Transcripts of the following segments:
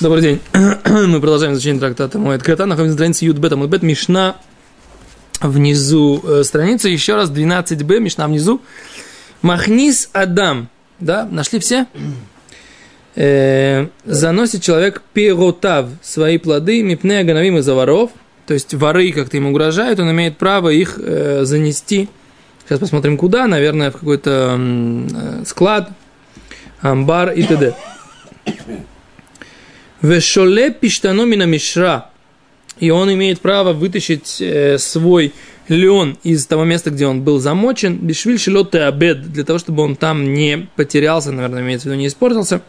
Добрый день. Мы продолжаем изучение трактата Моэд Ката. Находимся на странице Юдбет Амудбет. Мишна внизу э, страницы. Еще раз 12б. Мишна внизу. Махнис Адам. Да, нашли все? Э, заносит человек пиротав свои плоды, мипне аганавим из-за воров. То есть воры как-то ему угрожают, он имеет право их э, занести. Сейчас посмотрим куда. Наверное, в какой-то э, склад, амбар и т.д. Вешоле пиштану мина мишра. И он имеет право вытащить э, свой лен из того места, где он был замочен, бишвиль шилот обед, для того, чтобы он там не потерялся, наверное, имеется в виду, не испортился.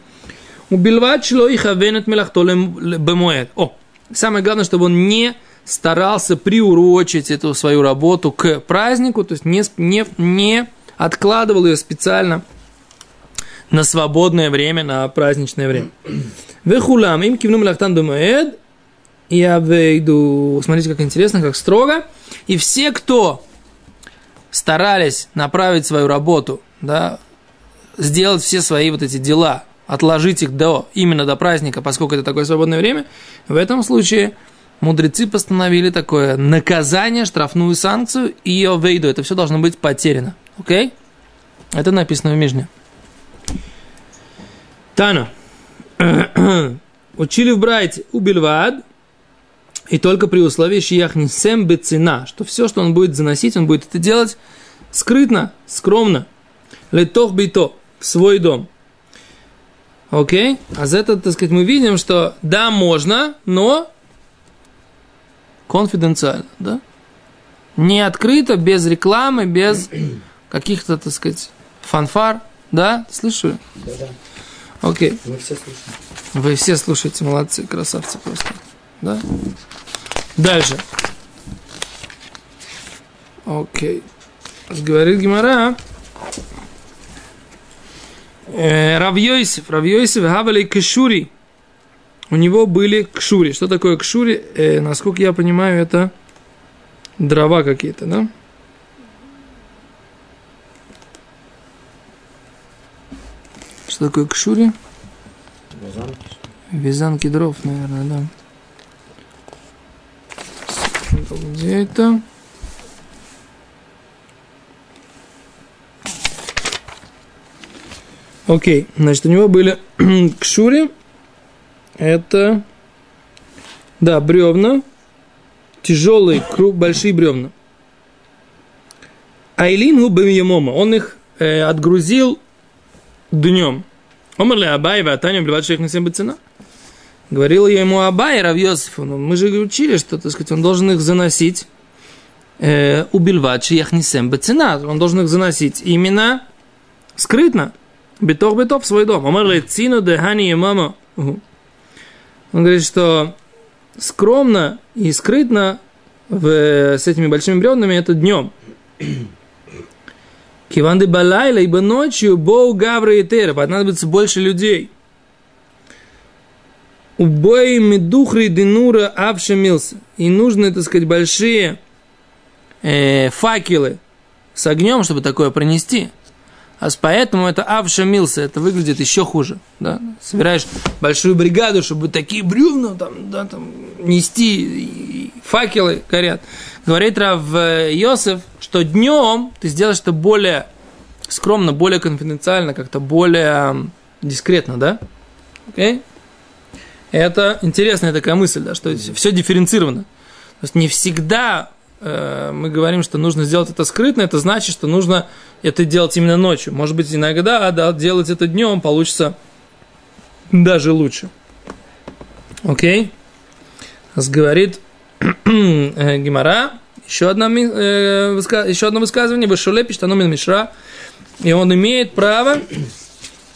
Убивать шло их авенет бемуэд. О, самое главное, чтобы он не старался приурочить эту свою работу к празднику, то есть не, не, не откладывал ее специально на свободное время, на праздничное время. Вехулам, им кивну мелахтан бемуэд, я выйду, смотрите, как интересно, как строго. И все, кто старались направить свою работу, да, сделать все свои вот эти дела, отложить их до, именно до праздника, поскольку это такое свободное время, в этом случае мудрецы постановили такое наказание, штрафную санкцию и ее вейду. Это все должно быть потеряно. Окей? Это написано в Мижне. Тана. Учили в Брайте убильвад, и только при условии шиях нисем бецина, что все, что он будет заносить, он будет это делать скрытно, скромно. Летох бито, в свой дом. Окей? А за это, так сказать, мы видим, что да, можно, но конфиденциально, да? Не открыто, без рекламы, без каких-то, так сказать, фанфар, да? Слышу? Да, да. Окей. Мы все слушаем. Вы все слушаете, молодцы, красавцы просто. Да? Дальше. Окей. Говорит Гимара. Э, Равьёйсев, Равьёйсев, Хавали Кшури. У него были кшури. Что такое кшури? Э, насколько я понимаю, это дрова какие-то, да? Что такое кшури? Вязанки. Вязанки дров, наверное, да. Где это? Окей, значит, у него были кшури. Это, да, бревна. Тяжелые, круг, большие бревна. Айлин губам Он их э, отгрузил днем. Омерли Абай, Ватаня, блевать шейх на семь цена. Говорил ему Абай, Рав Йосифу, ну, мы же учили, что, так сказать, он должен их заносить э, убивать шейхнисем бецина. Он должен их заносить именно скрытно. Битох битов в свой дом. Омерли Цину дехани и мама. Он говорит, что скромно и скрытно в, с этими большими бревнами это днем. Киванды балайла, ибо ночью боу гавра и тера, понадобится больше людей. Убой медухри денура авшамился. И нужны, так сказать, большие э, факелы с огнем, чтобы такое пронести. А поэтому это авшамился, это выглядит еще хуже. Да? Собираешь большую бригаду, чтобы такие бревна там, да, там, нести, и факелы горят. Говорит Рав Йосеф, что днем ты сделаешь это более скромно, более конфиденциально, как-то более дискретно, да? Окей? Okay? Это интересная такая мысль, да, что все дифференцировано. То есть не всегда э, мы говорим, что нужно сделать это скрытно, это значит, что нужно это делать именно ночью. Может быть, иногда да, делать это днем получится даже лучше. Окей? Okay? Говорит э, Гимара, еще, одна, э, еще одно высказывание, Вышуле Пиштанумин Мишра, и он имеет право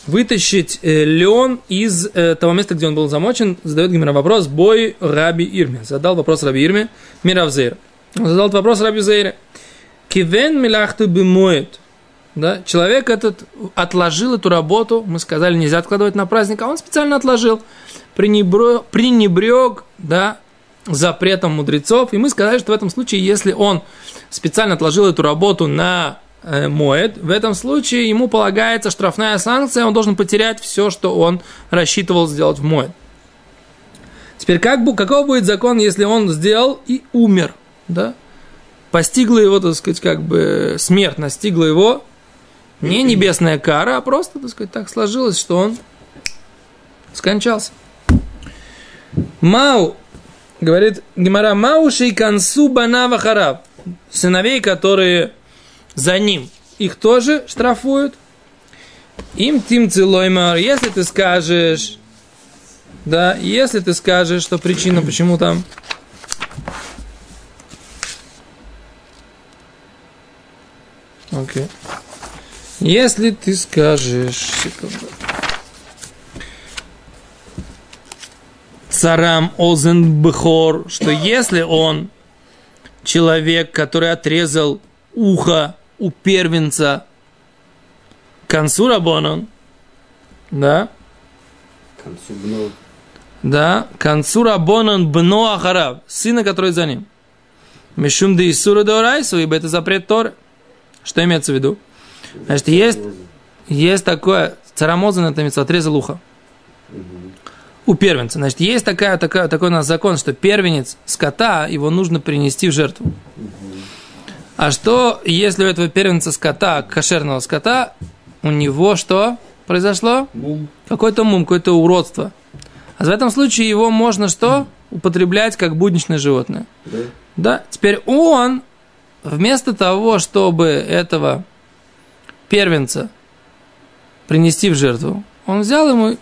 вытащить э, лен из э, того места, где он был замочен, задает Гимера вопрос Бой Раби Ирме. Задал вопрос Раби Ирме, Миравзейр. Он задал вопрос Раби Зейре. Кивен милахту бимоет. Да? Человек этот отложил эту работу, мы сказали, нельзя откладывать на праздник, а он специально отложил, пренебрег, пренебрег да, запретом мудрецов, и мы сказали, что в этом случае, если он специально отложил эту работу на Э, моет, в этом случае ему полагается штрафная санкция, он должен потерять все, что он рассчитывал сделать в моет. Теперь как, каков будет закон, если он сделал и умер, да? Постигла его, так сказать, как бы смерть настигла его, не небесная кара, а просто, так сказать, так сложилось, что он скончался. Мау, говорит Гимара, Мау шейкансу банава хараб. Сыновей, которые за ним, их тоже штрафуют. Им тим целоймар, если ты скажешь, да, если ты скажешь, что причина, почему там Окей. Если ты скажешь, секунду. Царам Озен Бехор, что если он человек, который отрезал ухо у первенца концу Рабонон, да, концу бну. да, концу Рабонон Бно Ахараб, сына, который за ним. Мишум де Исура де Орайсу, ибо это запрет Торы. Что имеется в виду? Значит, есть, есть такое, царамозан это имеется, отрезал ухо. У первенца. Значит, есть такая, такая, такой у нас закон, что первенец скота, его нужно принести в жертву. А что, если у этого первенца скота, кошерного скота, у него что произошло? Мум. Какой-то мум, какое-то уродство. А в этом случае его можно что? Употреблять как будничное животное. Да? Да, теперь он, вместо того, чтобы этого первенца принести в жертву, он взял ему и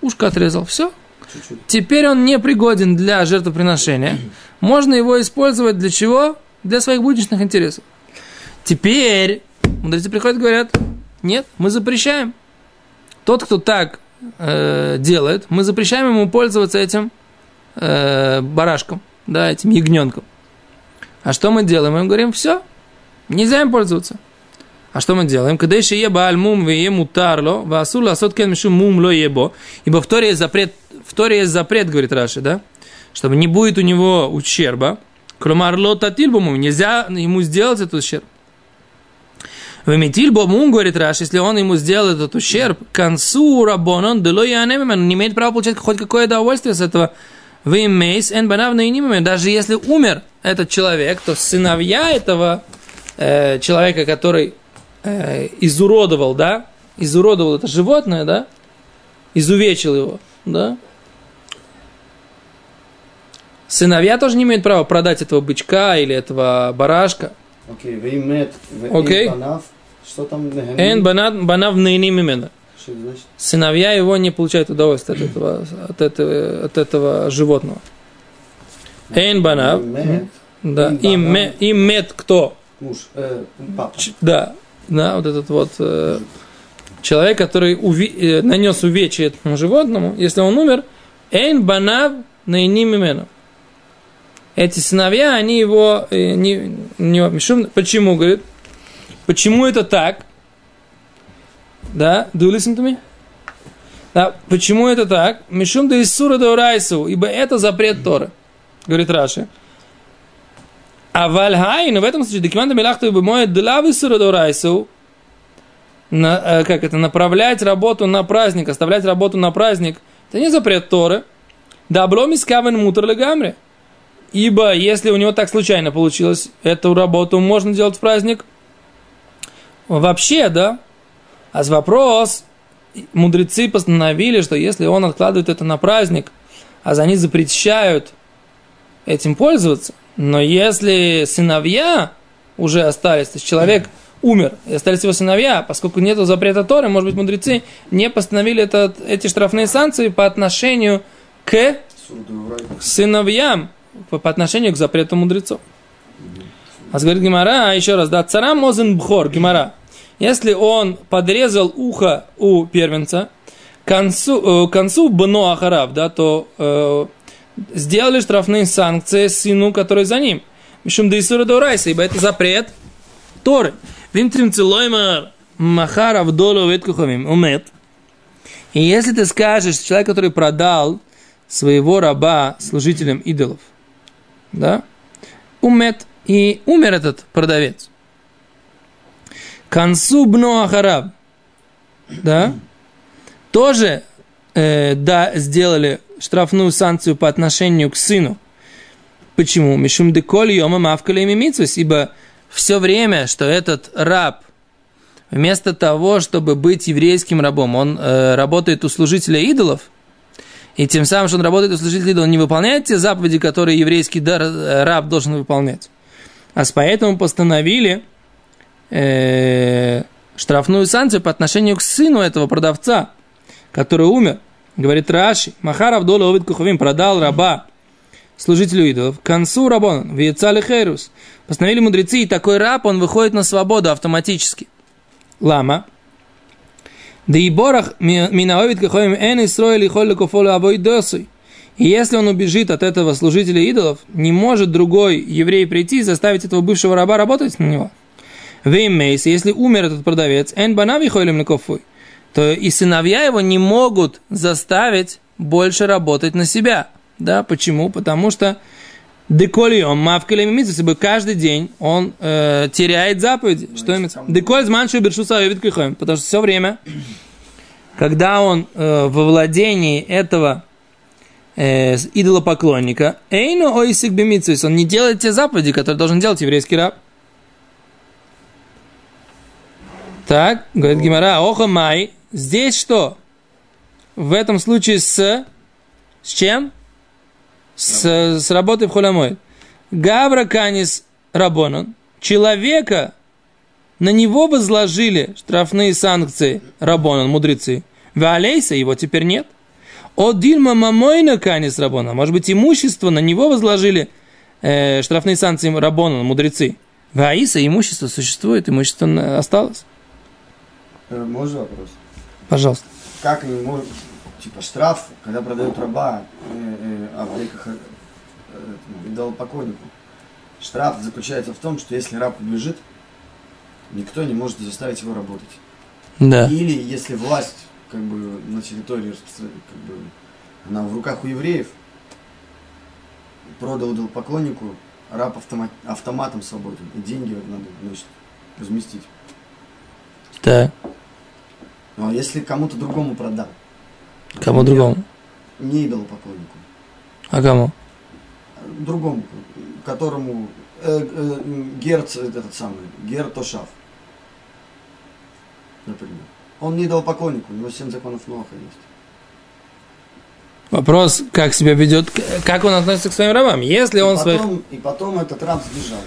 ушко отрезал. Все. Чуть-чуть. Теперь он не пригоден для жертвоприношения. Можно его использовать для чего? Для своих будничных интересов. Теперь мудрецы приходят и говорят, нет, мы запрещаем. Тот, кто так э, делает, мы запрещаем ему пользоваться этим э, барашком, да, этим ягненком. А что мы делаем? Мы им говорим, все, нельзя им пользоваться. А что мы делаем? Когда еще еба альмум ве мутарло, васур ласот кен мишу мум ло ебо. Ибо в Торе есть запрет, в Торе есть запрет, говорит Раши, да? Чтобы не будет у него ущерба. Кломар ло татильбому, нельзя ему сделать этот ущерб. Веметиль бомун, говорит Раш, если он ему сделал этот ущерб, концу рабонон, дело я не имеет права получать хоть какое удовольствие с этого. Вы мейс, эн банав на Даже если умер этот человек, то сыновья этого э, человека, который э, изуродовал, да, изуродовал это животное, да, изувечил его, да, сыновья тоже не имеют права продать этого бычка или этого барашка. Окей, okay, вы имеет, вы okay. банав, что там? Эн банав, на именно. Сыновья его не получают удовольствие от этого, от этого, от этого животного. Эйн банав. Да. И мед кто? Муж. Э, папа. Да. Да, вот этот вот э, человек, который уви, э, нанес увечье этому животному, если он умер, эйн банав наинимимену. Эти сыновья, они его... Э, не, не, почему, говорит? Почему это так? Да, do you listen to me? Да, почему это так? Мишум да Исура да ибо это запрет Торы, говорит Раши. А вальхай, но в этом случае, документ милахту бы мой длавы суродорайсу, на, э, как это, направлять работу на праздник, оставлять работу на праздник, это не запрет Торы. Добро мискавен мутр легамре. Ибо если у него так случайно получилось, эту работу можно делать в праздник. Вообще, да. А с вопрос, мудрецы постановили, что если он откладывает это на праздник, а за них запрещают этим пользоваться, но если сыновья уже остались, то есть человек умер, и остались его сыновья, поскольку нет запрета Торы, может быть, мудрецы не постановили этот, эти штрафные санкции по отношению к сыновьям, по, отношению к запрету мудрецов. А говорит Гимара, еще раз, да, цара мозен бхор, Гимара. Если он подрезал ухо у первенца, концу, э, к концу бно ахарав, да, то э, сделали штрафные санкции сыну, который за ним. Мишум да Исура Дорайса, ибо это запрет Торы. Вимтрим целоймар махарав долу веткуховим умет. И если ты скажешь, человек, который продал своего раба служителям идолов, да, умет, и умер этот продавец. Концу бно ахарав, да, тоже э, да, сделали штрафную санкцию по отношению к сыну. Почему? Мишум деколь йома мавкали мимицвес, ибо все время, что этот раб, вместо того, чтобы быть еврейским рабом, он э, работает у служителя идолов, и тем самым, что он работает у служителя идолов, он не выполняет те заповеди, которые еврейский э, раб должен выполнять. А поэтому постановили э, штрафную санкцию по отношению к сыну этого продавца, который умер. Говорит Раши, Махаров Дола Овид Куховим продал раба служителю идолов, концу рабон, Виецали Херус. Постановили мудрецы, и такой раб, он выходит на свободу автоматически. Лама. Да и борах минаовит кахоим эн и строили холли кофолу обой досуй. И если он убежит от этого служителя идолов, не может другой еврей прийти и заставить этого бывшего раба работать на него. Веймейс, если умер этот продавец, эн банави хойлем то и сыновья его не могут заставить больше работать на себя. Да, почему? Потому что Деколион, мавкали если бы каждый день он э, теряет заповеди. Что имеется? Деколь зманшу бершуса Потому что все время, когда он э, во владении этого э, идолопоклонника, эйну ойсик бемитсвис, он не делает те заповеди, которые должен делать еврейский раб. Так, говорит Гимара, оха май, здесь что? В этом случае с, с чем? с, с работой в холямой. Гавра канис рабонон. Человека, на него возложили штрафные санкции рабонон, мудрецы. Валейса его теперь нет. О дильма мамойна канис рабона. Может быть, имущество на него возложили э, штрафные санкции рабона, мудрецы. Ваиса имущество существует, имущество осталось. Э, можно вопрос? Пожалуйста. Как не может типа штраф, когда продают раба, э, э, а в э, дал покойнику. Штраф заключается в том, что если раб убежит, никто не может заставить его работать. Да. Или если власть как бы на территории как бы, она в руках у евреев, продал дал поклоннику, раб автомат, автоматом свободен, и деньги надо, значит, разместить. Да. Ну а если кому-то другому продал, Кому другому? Не идолопоклоннику. А кому? Другому, которому э, э, Герц, этот самый, Гертошав, например. Он не идолопоклонник, у него семь законов Ноха есть. Вопрос, как себя ведет, как он относится к своим рабам. Если и он потом, своих... И потом этот раб сбежал.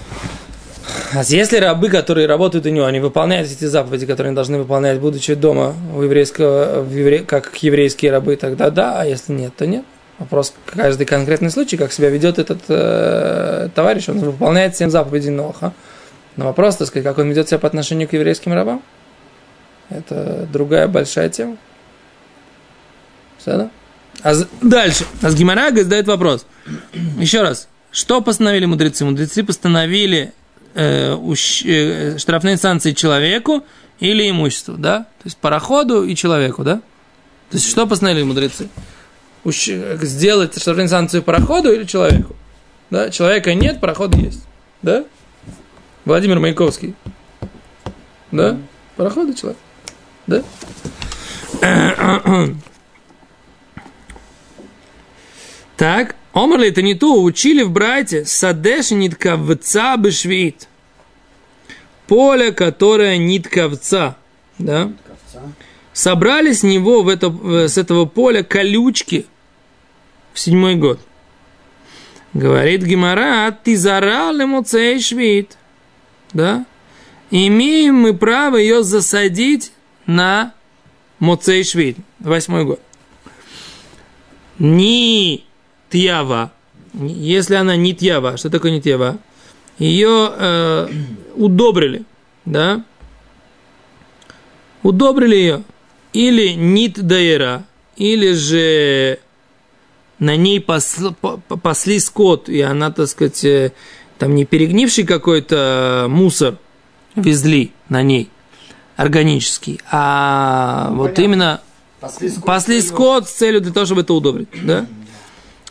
А если рабы, которые работают у него, они выполняют эти заповеди, которые они должны выполнять, будучи дома у еврейского, в евре... как еврейские рабы, тогда да, а если нет, то нет. Вопрос каждый конкретный случай, как себя ведет этот э, товарищ, он выполняет всем заповеди Ноха. Но вопрос, так сказать, как он ведет себя по отношению к еврейским рабам, это другая большая тема. Все, да? А дальше. Азгимарага задает вопрос. Еще раз. Что постановили мудрецы? Мудрецы постановили э, э, штрафные санкции человеку или имуществу, да? То есть пароходу и человеку, да? То есть что постановили мудрецы? Ущ, сделать штрафные санкции пароходу или человеку? Да? Человека нет, пароход есть. Да? Владимир Маяковский. Да? Пароход и человек. Да? Так, Омарли это не то, учили в брате садеш нитковца бешвит. Поле, которое нитковца. Да? Собрали с него в это, с этого поля колючки в седьмой год. Говорит Гимара, ты зарал эмоцей швид. Да? Имеем мы право ее засадить на Моцей Швид, восьмой год. Ни тьява, если она не тьява, что такое не тьява? Ее э, удобрили, да? Удобрили ее. Или нит дайра, или же на ней пасли, пасли скот, и она, так сказать, э, там не перегнивший какой-то мусор везли на ней, органический, а ну, вот понятно. именно пасли скот, пасли скот с целью для того, чтобы это удобрить, да?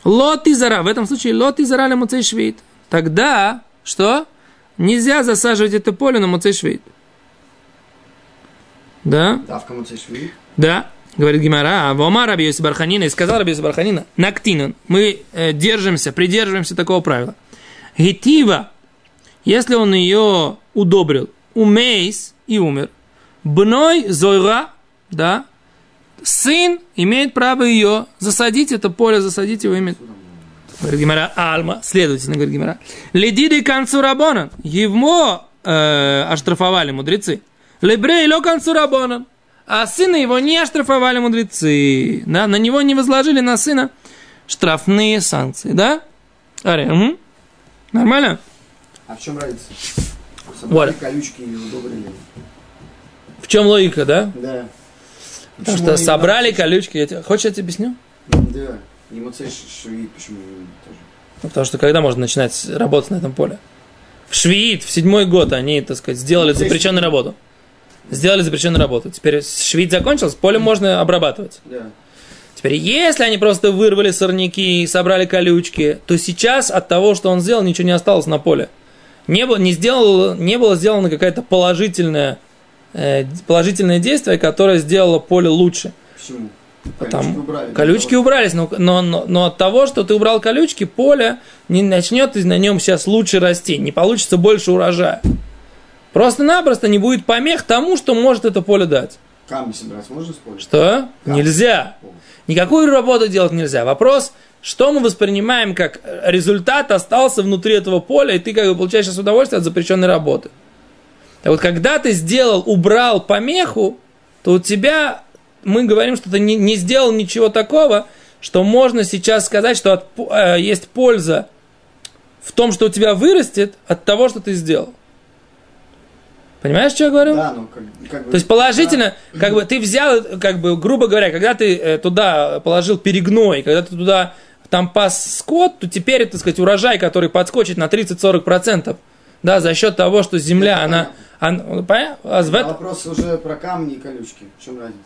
Лот и зара. В этом случае лот и зара муцей швид. Тогда что? Нельзя засаживать это поле на муцей швид. Да? Давка муцей швид? Да. Говорит Гимара, а Вома Раби Йоси Барханина, и сказал Раби Йоси Барханина, Нактинан, мы э, держимся, придерживаемся такого правила. Гитива, если он ее удобрил, умейс и умер, бной зойра, да, сын имеет право ее засадить, это поле засадить его имеет. Говорит Гимара, Альма, следовательно, говорит Гимара, ледиды концу рабона, его э, оштрафовали мудрецы. Лебрей ло концу рабона, а сына его не оштрафовали мудрецы. Да? На него не возложили на сына штрафные санкции. Да? Ари, угу. Нормально? А в чем разница? Собрали колючки и удобрили. В чем логика, да? Да. Потому что собрали колючки. Я тебе... Хочешь, я тебе объясню? Да. Ему швид, почему тоже? Ну, потому что когда можно начинать работать на этом поле? В швид, в седьмой год они, так сказать, сделали запрещенную работу сделали запрещенную работу. Теперь швид закончился, поле можно обрабатывать. Да. Теперь, если они просто вырвали сорняки и собрали колючки, то сейчас от того, что он сделал, ничего не осталось на поле. Не было, не сделал, не было сделано какое-то положительное, э, положительное действие, которое сделало поле лучше. Почему? Потому, колючки, убрали, колючки убрались, но, но, но, но от того, что ты убрал колючки, поле не начнет на нем сейчас лучше расти, не получится больше урожая. Просто-напросто не будет помех тому, что может это поле дать. Камни собирать можно с поля? Что? Камни. Нельзя. Никакую работу делать нельзя. Вопрос, что мы воспринимаем как результат остался внутри этого поля, и ты как бы получаешь сейчас удовольствие от запрещенной работы. Так вот, когда ты сделал, убрал помеху, то у тебя, мы говорим, что ты не, не сделал ничего такого, что можно сейчас сказать, что от, э, есть польза в том, что у тебя вырастет от того, что ты сделал. Понимаешь, что я говорю? Да, ну как, как бы. То есть положительно, да. как бы ты взял, как бы, грубо говоря, когда ты э, туда положил перегной, когда ты туда там пас скот, то теперь, так сказать, урожай, который подскочит на 30-40%, да, за счет того, что земля, она... она понятно? А вопрос уже про камни и колючки. В чем разница?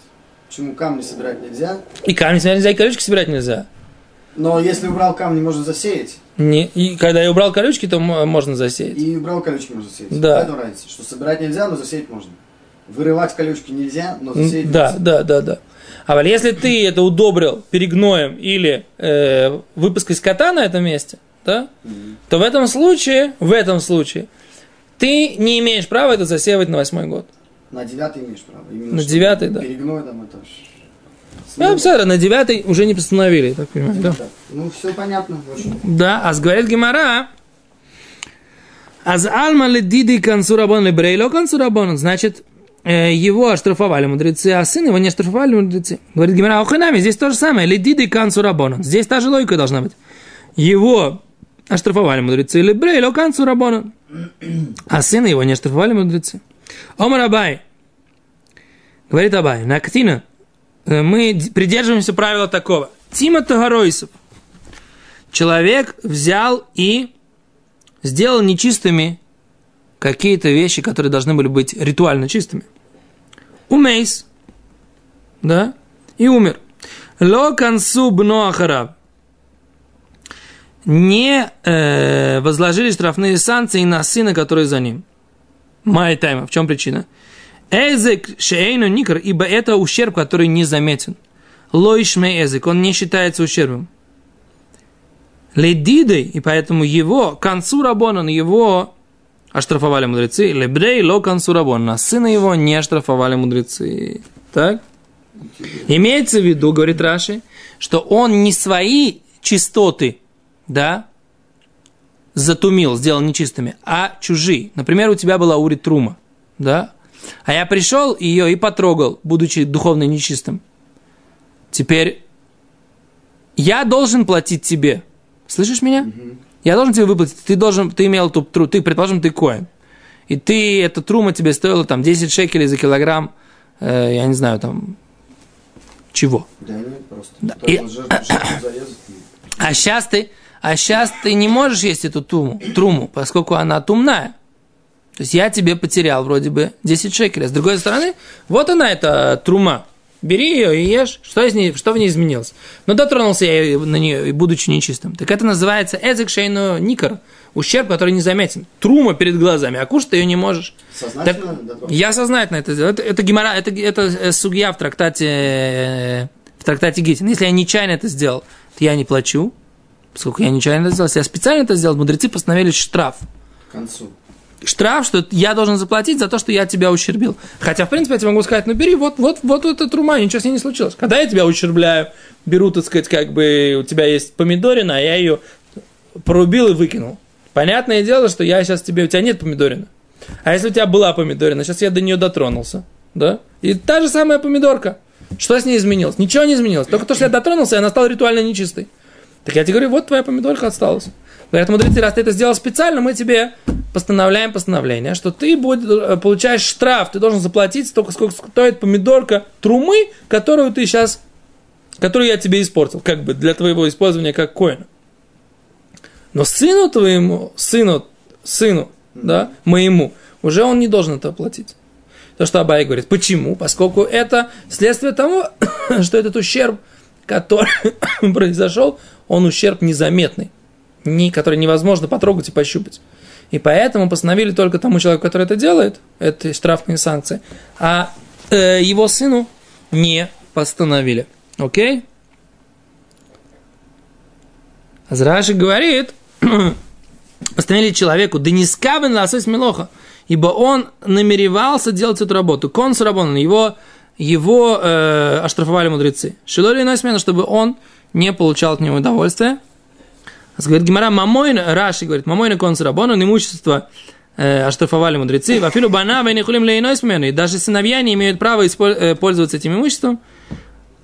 Почему камни собирать нельзя? И камни собирать нельзя, и колючки собирать нельзя. Но если убрал камни, можно засеять. Не, и когда я убрал колючки, то можно засеять. И убрал колючки можно засеять. Да. Поэтому разница, что собирать нельзя, но засеять можно. Вырывать колючки нельзя, но засеять Да, можно. да, да, да. А вот если ты это удобрил перегноем или э, выпуской скота на этом месте, да, mm-hmm. то в этом случае, в этом случае, ты не имеешь права это засеивать на восьмой год. На девятый имеешь право. Именно на девятый, да. Перегной там это ну, обсара, на девятый уже не постановили, так понимаю, да? Ну, все понятно. Очень. Да, а говорит Гемара, Аз альма ледиды консурабон лебрейло консурабон, значит, э, его оштрафовали мудрецы, а сын его не оштрафовали мудрецы. Говорит Гимара, охренами, здесь то же самое, ледиды консурабон. Здесь та же логика должна быть. Его оштрафовали мудрецы, лебрейло консурабон. А сына его не оштрафовали мудрецы. Омар Абай, говорит Абай, нактина, Э, мы придерживаемся правила такого. Тима Тагаройсов. Человек взял и сделал нечистыми какие-то вещи, которые должны были быть ритуально чистыми. Умейс. Да? И умер. Ло бноахараб. Не э, возложили штрафные санкции на сына, который за ним. Май тайма. В чем причина? Эзек шейну никр, ибо это ущерб, который не заметен. Лоишме эзек, он не считается ущербом. Ледидой, и поэтому его, концу рабонан, его оштрафовали мудрецы. Лебрей ло концу рабонан, сына его не оштрафовали мудрецы. Так? Имеется в виду, говорит Раши, что он не свои чистоты, да, затумил, сделал нечистыми, а чужие. Например, у тебя была ури трума, да, а я пришел ее и потрогал, будучи духовно нечистым. Теперь я должен платить тебе. Слышишь меня? Я должен тебе выплатить. Ты должен, ты имел ту тру, ты, предположим, ты коин. И ты, эта трума тебе стоила там 10 шекелей за килограмм, э, я не знаю, там, чего. Да нет, просто. Да. И, а, а сейчас ты, а сейчас ты не можешь есть эту труму, труму, поскольку она тумная. То есть я тебе потерял вроде бы 10 шекелей. С другой стороны, вот она эта трума. Бери ее и ешь. Что, из ней, что в ней изменилось? Но дотронулся я на нее, будучи нечистым. Так это называется эзек шейну никар. Ущерб, который незаметен. Трума перед глазами, а кушать ты ее не можешь. Сознательно так, Я сознательно это сделал. Это, это гемора, это, это э, сугья в трактате, э, в трактате Гитин. Если я нечаянно это сделал, то я не плачу. Поскольку я нечаянно это сделал. Если я специально это сделал, мудрецы постановили штраф. К концу штраф, что я должен заплатить за то, что я тебя ущербил. Хотя, в принципе, я тебе могу сказать, ну бери, вот, вот, вот эта трума, ничего с ней не случилось. Когда я тебя ущербляю, беру, так сказать, как бы у тебя есть помидорина, а я ее порубил и выкинул. Понятное дело, что я сейчас тебе, у тебя нет помидорина. А если у тебя была помидорина, сейчас я до нее дотронулся, да? И та же самая помидорка. Что с ней изменилось? Ничего не изменилось. Только то, что я дотронулся, она стала ритуально нечистой. Так я тебе говорю, вот твоя помидорка осталась. Говорят, мудрецы, раз ты это сделал специально, мы тебе постановляем постановление, что ты будешь, э, получаешь штраф, ты должен заплатить столько, сколько стоит помидорка трумы, которую ты сейчас, которую я тебе испортил, как бы для твоего использования как коина. Но сыну твоему, сыну, сыну, да, моему, уже он не должен это оплатить. То, что Абай говорит. Почему? Поскольку это следствие того, что этот ущерб, который произошел, он ущерб незаметный не, который невозможно потрогать и пощупать. И поэтому постановили только тому человеку, который это делает, это штрафные санкции, а э, его сыну не постановили. Окей? Азраши говорит, постановили человеку, да не скавен ласыс милоха, ибо он намеревался делать эту работу. Конс работан, его, его э, оштрафовали мудрецы. Шилори смена, чтобы он не получал от него удовольствия, Говорит Гимара, мамойна, Раши говорит, мамойна консрабон, он имущество э, оштрафовали мудрецы, вафилу бана, вейнихулим лейной смены, даже сыновья не имеют права э, пользоваться этим имуществом.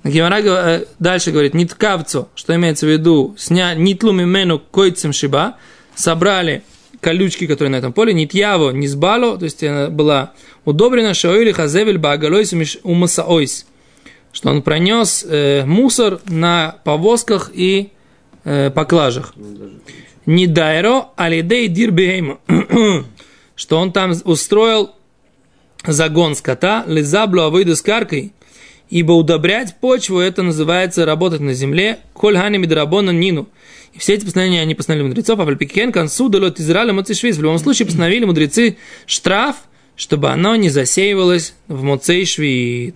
Гимара э, дальше говорит, ниткавцу, что имеется в виду, сня, нитлуми мену койцем шиба, собрали колючки, которые на этом поле, нитьяво, низбало, то есть она была удобрена, шоили хазевель багалойс умасаойс, что он пронес э, мусор на повозках и э, поклажах. Не дайро, алидей дирбейма. Что он там устроил загон скота, лизаблу авойду с каркой, ибо удобрять почву, это называется работать на земле, коль хани мидрабона нину. И все эти постановления, они постановили мудрецов, а вальпикен консу далот Израиля моцишвиз. В любом случае постановили мудрецы штраф, чтобы оно не засеивалось в моцейшвит.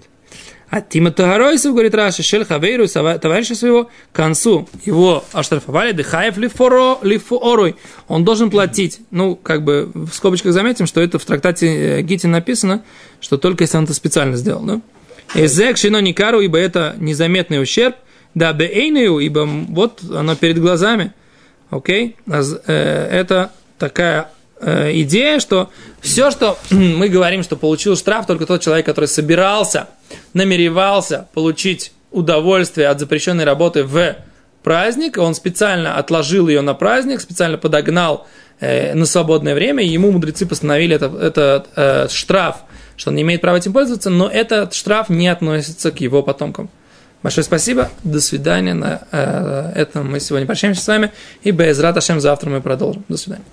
А Тима Тагаройсов, говорит Раша, Шель Хавейру, товарища своего, к концу его оштрафовали, дыхаев лифоро, лифуорой. Он должен платить. Ну, как бы в скобочках заметим, что это в трактате э, Гити написано, что только если он это специально сделал. Да? Эзек шино никару, ибо это незаметный ущерб. Да, бейнию, ибо вот оно перед глазами. Окей? Э, это такая идея, что все, что мы говорим, что получил штраф, только тот человек, который собирался, намеревался получить удовольствие от запрещенной работы в праздник, он специально отложил ее на праздник, специально подогнал э, на свободное время, ему мудрецы постановили этот это, э, штраф, что он не имеет права этим пользоваться, но этот штраф не относится к его потомкам. Большое спасибо, до свидания. На э, этом мы сегодня прощаемся с вами, и без Раташем завтра мы продолжим. До свидания.